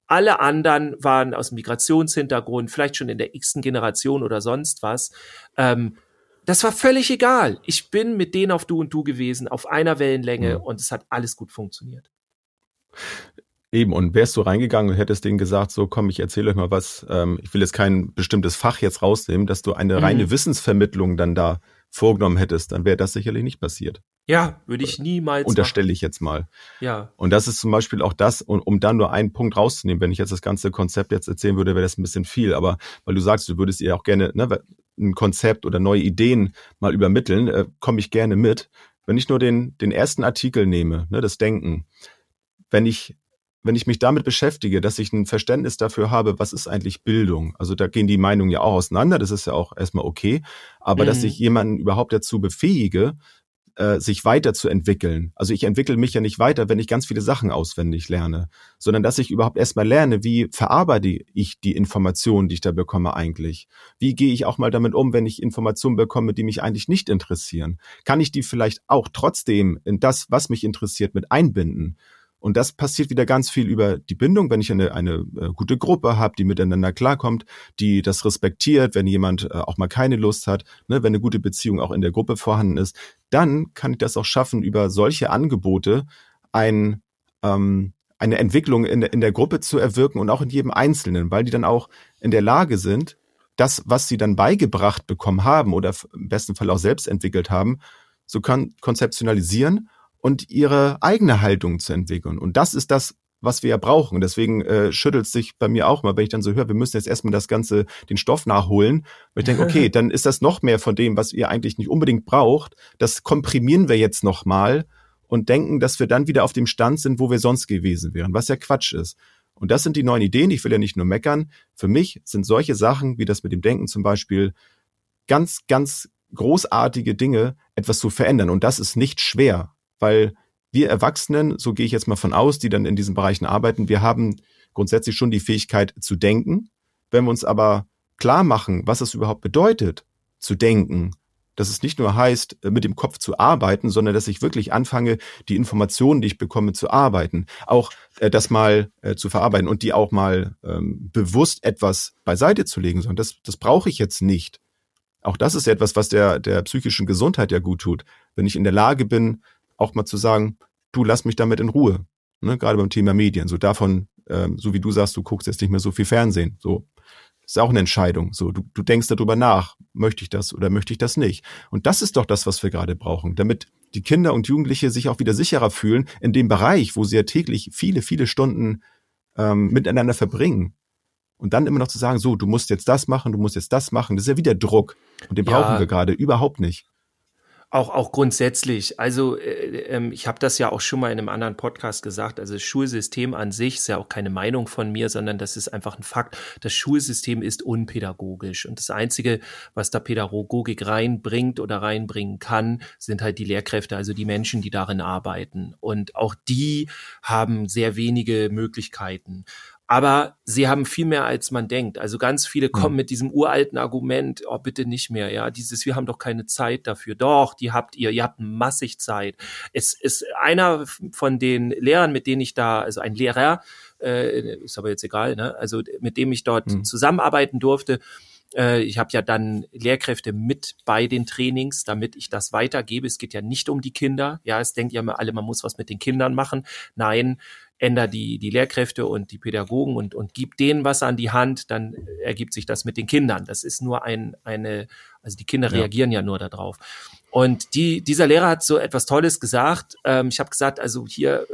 Alle anderen waren aus Migrationshintergrund, vielleicht schon in der x-ten Generation oder sonst was. Ähm, das war völlig egal. Ich bin mit denen auf Du und Du gewesen, auf einer Wellenlänge mhm. und es hat alles gut funktioniert. Eben, und wärst du reingegangen und hättest denen gesagt, so komm, ich erzähle euch mal was, ähm, ich will jetzt kein bestimmtes Fach jetzt rausnehmen, dass du eine mhm. reine Wissensvermittlung dann da vorgenommen hättest, dann wäre das sicherlich nicht passiert. Ja, würde ich niemals. Unterstelle ich jetzt mal. Ja. Und das ist zum Beispiel auch das, um, um dann nur einen Punkt rauszunehmen. Wenn ich jetzt das ganze Konzept jetzt erzählen würde, wäre das ein bisschen viel. Aber weil du sagst, du würdest ihr auch gerne ne, ein Konzept oder neue Ideen mal übermitteln, äh, komme ich gerne mit. Wenn ich nur den, den ersten Artikel nehme, ne, das Denken, wenn ich wenn ich mich damit beschäftige, dass ich ein Verständnis dafür habe, was ist eigentlich Bildung? Also da gehen die Meinungen ja auch auseinander, das ist ja auch erstmal okay, aber mhm. dass ich jemanden überhaupt dazu befähige, äh, sich weiterzuentwickeln. Also ich entwickle mich ja nicht weiter, wenn ich ganz viele Sachen auswendig lerne, sondern dass ich überhaupt erstmal lerne, wie verarbeite ich die Informationen, die ich da bekomme eigentlich? Wie gehe ich auch mal damit um, wenn ich Informationen bekomme, die mich eigentlich nicht interessieren? Kann ich die vielleicht auch trotzdem in das, was mich interessiert, mit einbinden? Und das passiert wieder ganz viel über die Bindung, wenn ich eine, eine äh, gute Gruppe habe, die miteinander klarkommt, die das respektiert, wenn jemand äh, auch mal keine Lust hat, ne, wenn eine gute Beziehung auch in der Gruppe vorhanden ist, dann kann ich das auch schaffen, über solche Angebote ein, ähm, eine Entwicklung in der, in der Gruppe zu erwirken und auch in jedem Einzelnen, weil die dann auch in der Lage sind, das, was sie dann beigebracht bekommen haben oder im besten Fall auch selbst entwickelt haben, so kann konzeptionalisieren und ihre eigene Haltung zu entwickeln. Und das ist das, was wir ja brauchen. Deswegen äh, schüttelt sich bei mir auch mal, wenn ich dann so höre, wir müssen jetzt erstmal das Ganze, den Stoff nachholen. Und ich denke, okay, dann ist das noch mehr von dem, was ihr eigentlich nicht unbedingt braucht. Das komprimieren wir jetzt nochmal und denken, dass wir dann wieder auf dem Stand sind, wo wir sonst gewesen wären, was ja Quatsch ist. Und das sind die neuen Ideen. Ich will ja nicht nur meckern. Für mich sind solche Sachen, wie das mit dem Denken zum Beispiel, ganz, ganz großartige Dinge, etwas zu verändern. Und das ist nicht schwer weil wir Erwachsenen, so gehe ich jetzt mal von aus, die dann in diesen Bereichen arbeiten, wir haben grundsätzlich schon die Fähigkeit zu denken. Wenn wir uns aber klar machen, was es überhaupt bedeutet, zu denken, Dass es nicht nur heißt, äh, mit dem Kopf zu arbeiten, sondern dass ich wirklich anfange, die Informationen, die ich bekomme, zu arbeiten. Auch äh, das mal äh, zu verarbeiten und die auch mal ähm, bewusst etwas beiseite zu legen. Sondern das, das brauche ich jetzt nicht. Auch das ist etwas, was der, der psychischen Gesundheit ja gut tut. Wenn ich in der Lage bin, auch mal zu sagen, du lass mich damit in Ruhe. Ne? Gerade beim Thema Medien. So davon, ähm, so wie du sagst, du guckst jetzt nicht mehr so viel Fernsehen. So ist auch eine Entscheidung. So, du, du denkst darüber nach, möchte ich das oder möchte ich das nicht? Und das ist doch das, was wir gerade brauchen, damit die Kinder und Jugendliche sich auch wieder sicherer fühlen in dem Bereich, wo sie ja täglich viele, viele Stunden ähm, miteinander verbringen. Und dann immer noch zu sagen, so, du musst jetzt das machen, du musst jetzt das machen, das ist ja wieder Druck. Und den ja. brauchen wir gerade überhaupt nicht. Auch, auch grundsätzlich. Also äh, äh, ich habe das ja auch schon mal in einem anderen Podcast gesagt. Also das Schulsystem an sich ist ja auch keine Meinung von mir, sondern das ist einfach ein Fakt. Das Schulsystem ist unpädagogisch. Und das Einzige, was da Pädagogik reinbringt oder reinbringen kann, sind halt die Lehrkräfte, also die Menschen, die darin arbeiten. Und auch die haben sehr wenige Möglichkeiten. Aber sie haben viel mehr, als man denkt. Also ganz viele kommen mhm. mit diesem uralten Argument, oh, bitte nicht mehr, ja, dieses, wir haben doch keine Zeit dafür. Doch, die habt ihr, ihr habt massig Zeit. Es ist einer von den Lehrern, mit denen ich da, also ein Lehrer, äh, ist aber jetzt egal, ne, also mit dem ich dort mhm. zusammenarbeiten durfte, äh, ich habe ja dann Lehrkräfte mit bei den Trainings, damit ich das weitergebe. Es geht ja nicht um die Kinder. Ja, es denkt ja immer alle, man muss was mit den Kindern machen. Nein, änder die, die Lehrkräfte und die Pädagogen und, und gib denen was an die Hand, dann ergibt sich das mit den Kindern. Das ist nur ein, eine, also die Kinder ja. reagieren ja nur darauf. Und die, dieser Lehrer hat so etwas Tolles gesagt. Ähm, ich habe gesagt, also hier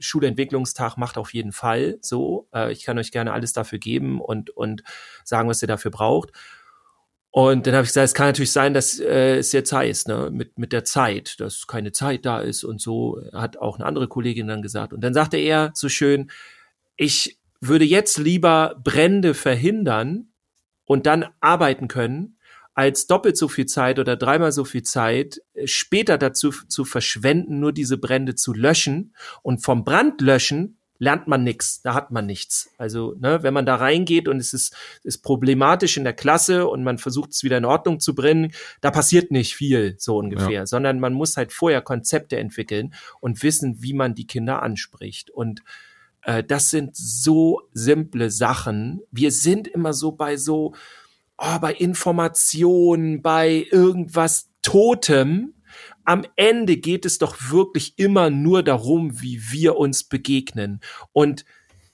Schulentwicklungstag macht auf jeden Fall so. Äh, ich kann euch gerne alles dafür geben und, und sagen, was ihr dafür braucht. Und dann habe ich gesagt, es kann natürlich sein, dass äh, es jetzt heißt, ne, mit, mit der Zeit, dass keine Zeit da ist und so, hat auch eine andere Kollegin dann gesagt. Und dann sagte er so schön, ich würde jetzt lieber Brände verhindern und dann arbeiten können, als doppelt so viel Zeit oder dreimal so viel Zeit äh, später dazu zu verschwenden, nur diese Brände zu löschen und vom Brandlöschen lernt man nichts, da hat man nichts. Also, ne, wenn man da reingeht und es ist, ist problematisch in der Klasse und man versucht es wieder in Ordnung zu bringen, da passiert nicht viel, so ungefähr, ja. sondern man muss halt vorher Konzepte entwickeln und wissen, wie man die Kinder anspricht. Und äh, das sind so simple Sachen. Wir sind immer so bei so, oh, bei Informationen, bei irgendwas Totem, am Ende geht es doch wirklich immer nur darum, wie wir uns begegnen. Und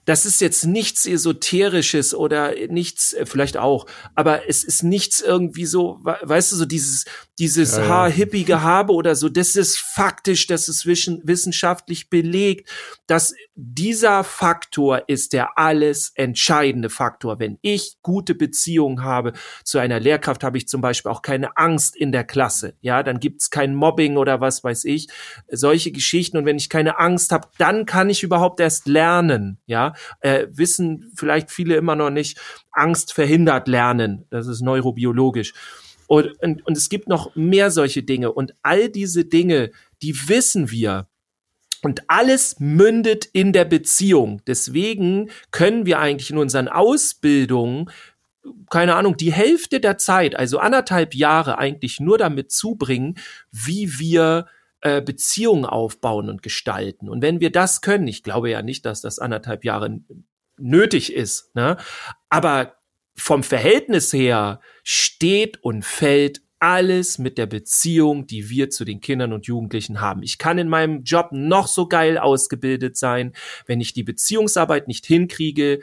das ist jetzt nichts Esoterisches oder nichts, äh, vielleicht auch, aber es ist nichts irgendwie so, weißt du, so dieses, dieses ja, Haar-Hippie-Gehabe oder so, das ist faktisch, das ist wissenschaftlich belegt, dass dieser Faktor ist der alles entscheidende Faktor. Wenn ich gute Beziehungen habe zu einer Lehrkraft, habe ich zum Beispiel auch keine Angst in der Klasse, ja, dann gibt's kein Mobbing oder was weiß ich, solche Geschichten. Und wenn ich keine Angst habe, dann kann ich überhaupt erst lernen, ja, äh, wissen vielleicht viele immer noch nicht, Angst verhindert Lernen. Das ist neurobiologisch. Und, und, und es gibt noch mehr solche Dinge. Und all diese Dinge, die wissen wir. Und alles mündet in der Beziehung. Deswegen können wir eigentlich in unseren Ausbildungen keine Ahnung, die Hälfte der Zeit, also anderthalb Jahre eigentlich nur damit zubringen, wie wir äh, Beziehungen aufbauen und gestalten. Und wenn wir das können, ich glaube ja nicht, dass das anderthalb Jahre nötig ist, ne? aber vom Verhältnis her steht und fällt alles mit der Beziehung, die wir zu den Kindern und Jugendlichen haben. Ich kann in meinem Job noch so geil ausgebildet sein, wenn ich die Beziehungsarbeit nicht hinkriege,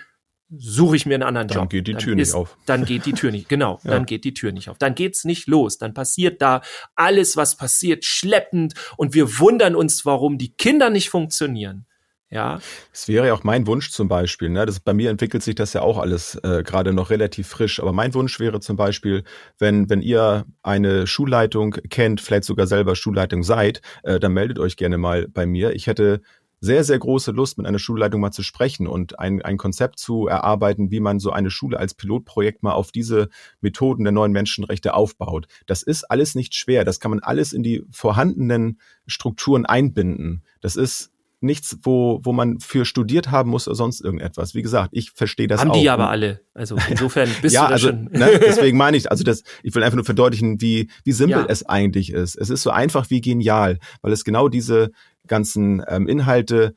suche ich mir einen anderen dann Job. Dann geht die Tür nicht auf. Dann geht die Tür nicht, genau, ja. dann geht die Tür nicht auf. Dann geht's nicht los. Dann passiert da alles, was passiert, schleppend und wir wundern uns, warum die Kinder nicht funktionieren. Ja. Es wäre ja auch mein Wunsch zum Beispiel, ne? Das, bei mir entwickelt sich das ja auch alles äh, gerade noch relativ frisch. Aber mein Wunsch wäre zum Beispiel, wenn, wenn ihr eine Schulleitung kennt, vielleicht sogar selber Schulleitung seid, äh, dann meldet euch gerne mal bei mir. Ich hätte sehr, sehr große Lust, mit einer Schulleitung mal zu sprechen und ein, ein Konzept zu erarbeiten, wie man so eine Schule als Pilotprojekt mal auf diese Methoden der neuen Menschenrechte aufbaut. Das ist alles nicht schwer. Das kann man alles in die vorhandenen Strukturen einbinden. Das ist nichts, wo, wo man für studiert haben muss oder sonst irgendetwas. Wie gesagt, ich verstehe das Haben auch. die aber alle. Also insofern bist ja, du da also, schon. Ne, deswegen meine ich, also das, ich will einfach nur verdeutlichen, wie, wie simpel Ja. es eigentlich ist. Es ist so einfach wie genial, weil es genau diese ganzen ähm, Inhalte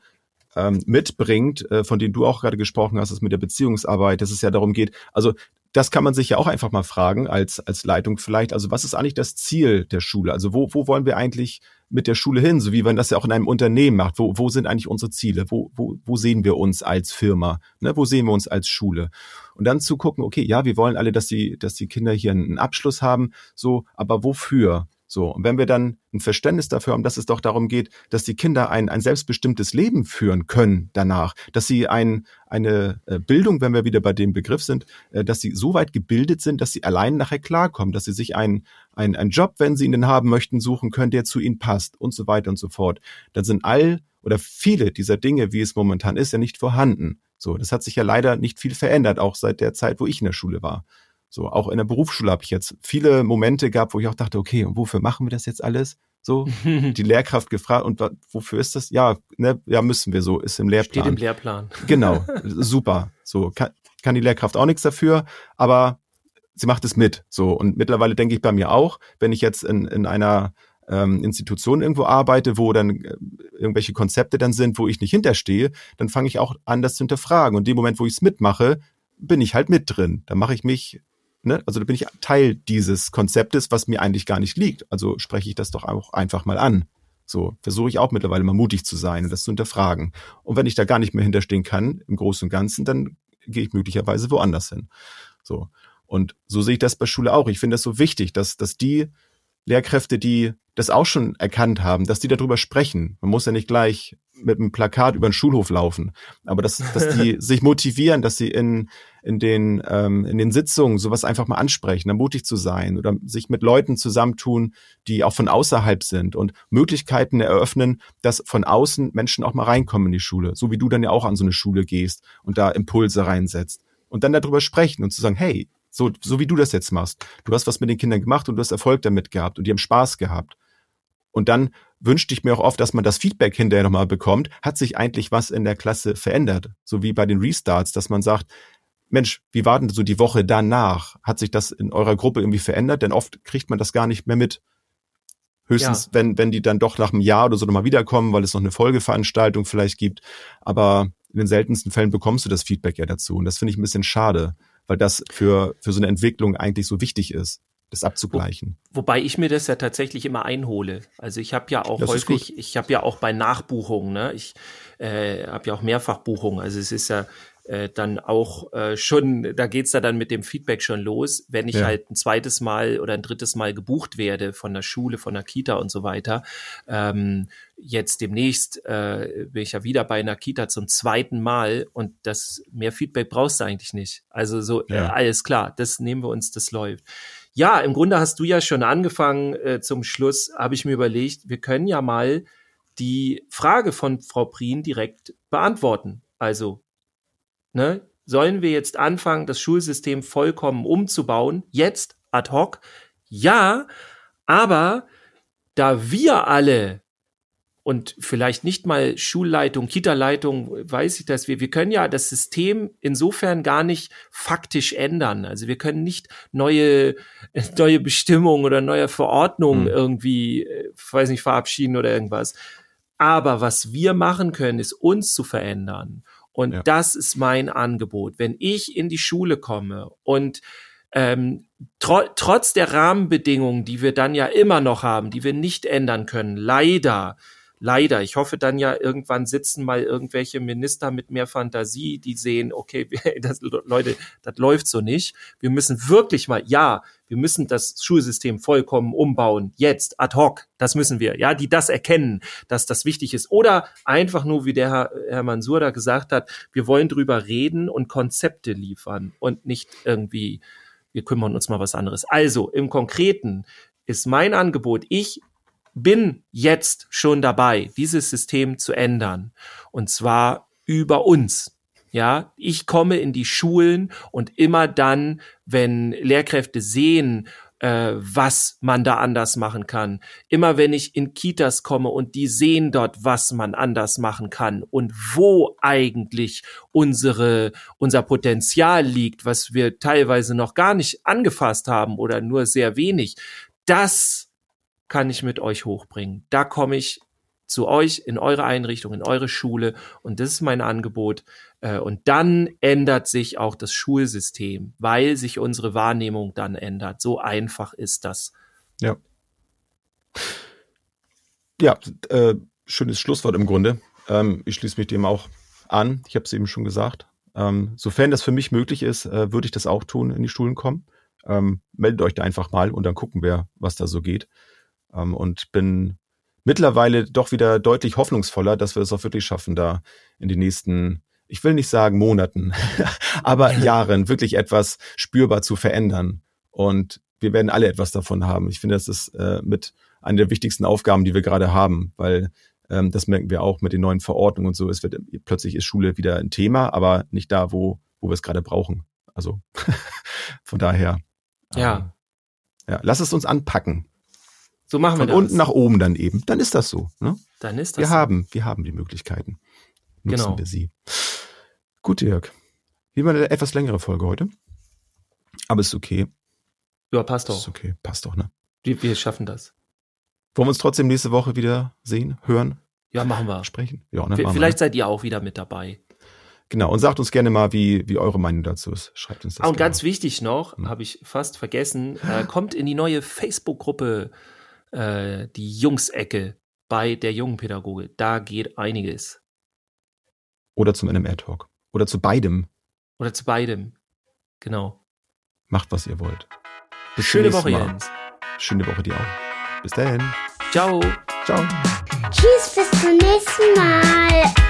ähm, mitbringt, äh, von denen du auch gerade gesprochen hast, das mit der Beziehungsarbeit, dass es ja darum geht. Also das kann man sich ja auch einfach mal fragen als, als Leitung vielleicht. Also was ist eigentlich das Ziel der Schule? Also wo, wo wollen wir eigentlich mit der Schule hin? So wie man das ja auch in einem Unternehmen macht. Wo, wo sind eigentlich unsere Ziele? Wo, wo, wo sehen wir uns als Firma? Ne? Wo sehen wir uns als Schule? Und dann zu gucken, okay, ja, wir wollen alle, dass die, dass die Kinder hier einen Abschluss haben, so, aber wofür? So, und wenn wir dann ein Verständnis dafür haben, dass es doch darum geht, dass die Kinder ein, ein selbstbestimmtes Leben führen können danach, dass sie ein, eine äh, Bildung, wenn wir wieder bei dem Begriff sind, äh, dass sie so weit gebildet sind, dass sie allein nachher klarkommen, dass sie sich einen, einen, einen Job, wenn sie ihn denn haben möchten, suchen können, der zu ihnen passt und so weiter und so fort. Dann sind all oder viele dieser Dinge, wie es momentan ist, ja nicht vorhanden. So, das hat sich ja leider nicht viel verändert, auch seit der Zeit, wo ich in der Schule war. So, auch in der Berufsschule habe ich jetzt viele Momente gehabt, wo ich auch dachte, okay, und wofür machen wir das jetzt alles? So, die Lehrkraft gefragt, und wofür ist das? Ja, ne, ja, müssen wir so, ist im Lehrplan. Steht im Lehrplan. Genau, super. So kann, kann die Lehrkraft auch nichts dafür, aber sie macht es mit. So und mittlerweile denke ich bei mir auch, wenn ich jetzt in, in einer ähm, Institution irgendwo arbeite, wo dann äh, irgendwelche Konzepte dann sind, wo ich nicht hinterstehe, dann fange ich auch an, das zu hinterfragen. Und in dem Moment, wo ich es mitmache, bin ich halt mit drin. Da mache ich mich, ne, also da bin ich Teil dieses Konzeptes, was mir eigentlich gar nicht liegt. Also spreche ich das doch auch einfach mal an. So versuche ich auch mittlerweile mal mutig zu sein und das zu hinterfragen. Und wenn ich da gar nicht mehr hinterstehen kann, im Großen und Ganzen, dann gehe ich möglicherweise woanders hin. So. Und so sehe ich das bei Schule auch. Ich finde das so wichtig, dass, dass die Lehrkräfte, die das auch schon erkannt haben, dass die darüber sprechen. Man muss ja nicht gleich mit einem Plakat über den Schulhof laufen, aber dass, dass die sich motivieren, dass sie in, in, den, ähm, in den Sitzungen sowas einfach mal ansprechen, da mutig zu sein oder sich mit Leuten zusammentun, die auch von außerhalb sind und Möglichkeiten eröffnen, dass von außen Menschen auch mal reinkommen in die Schule, so wie du dann ja auch an so eine Schule gehst und da Impulse reinsetzt und dann darüber sprechen und zu sagen, hey, so, so wie du das jetzt machst, du hast was mit den Kindern gemacht und du hast Erfolg damit gehabt und die haben Spaß gehabt. Und dann wünschte ich mir auch oft, dass man das Feedback hinterher nochmal bekommt. Hat sich eigentlich was in der Klasse verändert? So wie bei den Restarts, dass man sagt, Mensch, wie war denn so die Woche danach? Hat sich das in eurer Gruppe irgendwie verändert? Denn oft kriegt man das gar nicht mehr mit. Höchstens, Ja. wenn, wenn die dann doch nach einem Jahr oder so nochmal wiederkommen, weil es noch eine Folgeveranstaltung vielleicht gibt. Aber in den seltensten Fällen bekommst du das Feedback ja dazu. Und das finde ich ein bisschen schade, weil das für, für so eine Entwicklung eigentlich so wichtig ist, das abzugleichen. Wobei ich mir das ja tatsächlich immer einhole. Also ich habe ja auch Das häufig, ich habe ja auch bei Nachbuchungen, ne, ich äh, habe ja auch Mehrfachbuchungen. Also es ist ja äh, dann auch äh, schon, da geht's ja dann mit dem Feedback schon los, wenn ich Ja. halt ein zweites Mal oder ein drittes Mal gebucht werde von der Schule, von der Kita und so weiter. Ähm, jetzt demnächst äh, bin ich ja wieder bei einer Kita zum zweiten Mal und das mehr Feedback brauchst du eigentlich nicht. Also so äh, Ja. alles klar, das nehmen wir uns, das läuft. Ja, im Grunde hast du ja schon angefangen. Äh, zum Schluss habe ich mir überlegt, wir können ja mal die Frage von Frau Prien direkt beantworten. Also, ne, sollen wir jetzt anfangen, das Schulsystem vollkommen umzubauen? Jetzt, ad hoc? Ja, aber da wir alle und vielleicht nicht mal Schulleitung, Kita-Leitung, weiß ich das, wir, wir können ja das System insofern gar nicht faktisch ändern. Also wir können nicht neue, neue Bestimmungen oder neue Verordnungen Hm. irgendwie, äh, weiß nicht, verabschieden oder irgendwas. Aber was wir machen können, ist uns zu verändern. Und Ja. das ist mein Angebot. Wenn ich in die Schule komme und ähm, tro trotz der Rahmenbedingungen, die wir dann ja immer noch haben, die wir nicht ändern können, leider, leider, ich hoffe dann ja irgendwann sitzen mal irgendwelche Minister mit mehr Fantasie, die sehen, okay, das, Leute, das läuft so nicht. Wir müssen wirklich mal, ja, wir müssen das Schulsystem vollkommen umbauen, jetzt, ad hoc, das müssen wir, ja, die das erkennen, dass das wichtig ist. Oder einfach nur, wie der Herr, Herr Mansur da gesagt hat, wir wollen drüber reden und Konzepte liefern und nicht irgendwie, wir kümmern uns mal was anderes. Also, im Konkreten ist mein Angebot, ich bin jetzt schon dabei, dieses System zu ändern. Und zwar über uns. Ja, ich komme in die Schulen und immer dann, wenn Lehrkräfte sehen, äh, was man da anders machen kann. Immer wenn ich in Kitas komme und die sehen dort, was man anders machen kann und wo eigentlich unsere, unser Potenzial liegt, was wir teilweise noch gar nicht angefasst haben oder nur sehr wenig, das kann ich mit euch hochbringen. Da komme ich zu euch in eure Einrichtung, in eure Schule und das ist mein Angebot. Äh, und dann ändert sich auch das Schulsystem, weil sich unsere Wahrnehmung dann ändert. So einfach ist das. Ja. Ja, äh, schönes Schlusswort im Grunde. Ähm, ich schließe mich dem auch an. Ich habe es eben schon gesagt. Ähm, sofern das für mich möglich ist, äh, würde ich das auch tun, in die Schulen kommen. Ähm, meldet euch da einfach mal und dann gucken wir, was da so geht. Ähm, und bin mittlerweile doch wieder deutlich hoffnungsvoller, dass wir es auch wirklich schaffen, da in den nächsten, ich will nicht sagen Monaten, aber Jahren wirklich etwas spürbar zu verändern. Und wir werden alle etwas davon haben. Ich finde, das ist äh, mit einer der wichtigsten Aufgaben, die wir gerade haben, weil ähm, das merken wir auch mit den neuen Verordnungen und so. Es wird plötzlich ist Schule wieder ein Thema, aber nicht da, wo wo wir es gerade brauchen. Also von daher. Ja. Ähm, ja, lass es uns anpacken. So machen wir Von das. unten nach oben dann eben. Dann ist das so. Ne? Dann ist das. Wir so. haben, wir haben die Möglichkeiten. Nutzen Genau. wir sie. Gut, Dirk. Wie immer eine etwas längere Folge heute. Aber ist okay. Ja, passt Ist doch. okay. Passt doch, ne? Wir, wir schaffen das. Wollen wir uns trotzdem nächste Woche wieder sehen, hören, Ja, machen wir. sprechen? Ja, ne? Wir, Vielleicht ne? seid ihr auch wieder mit dabei. Genau. Und sagt uns gerne mal, wie, wie eure Meinung dazu ist. Schreibt uns das Ah, und gerne. ganz wichtig noch, Hm. habe ich fast vergessen, äh, kommt in die neue Facebook-Gruppe, äh, die Jungsecke bei der jungen Pädagoge. Da geht einiges. Oder zum NMR-Talk. Oder zu beidem. Oder zu beidem. Genau. Macht, was ihr wollt. Bis Schöne Woche, Mal. Jens. Schöne Woche dir auch. Bis dahin. Ciao. Ciao. Tschüss, bis zum nächsten Mal.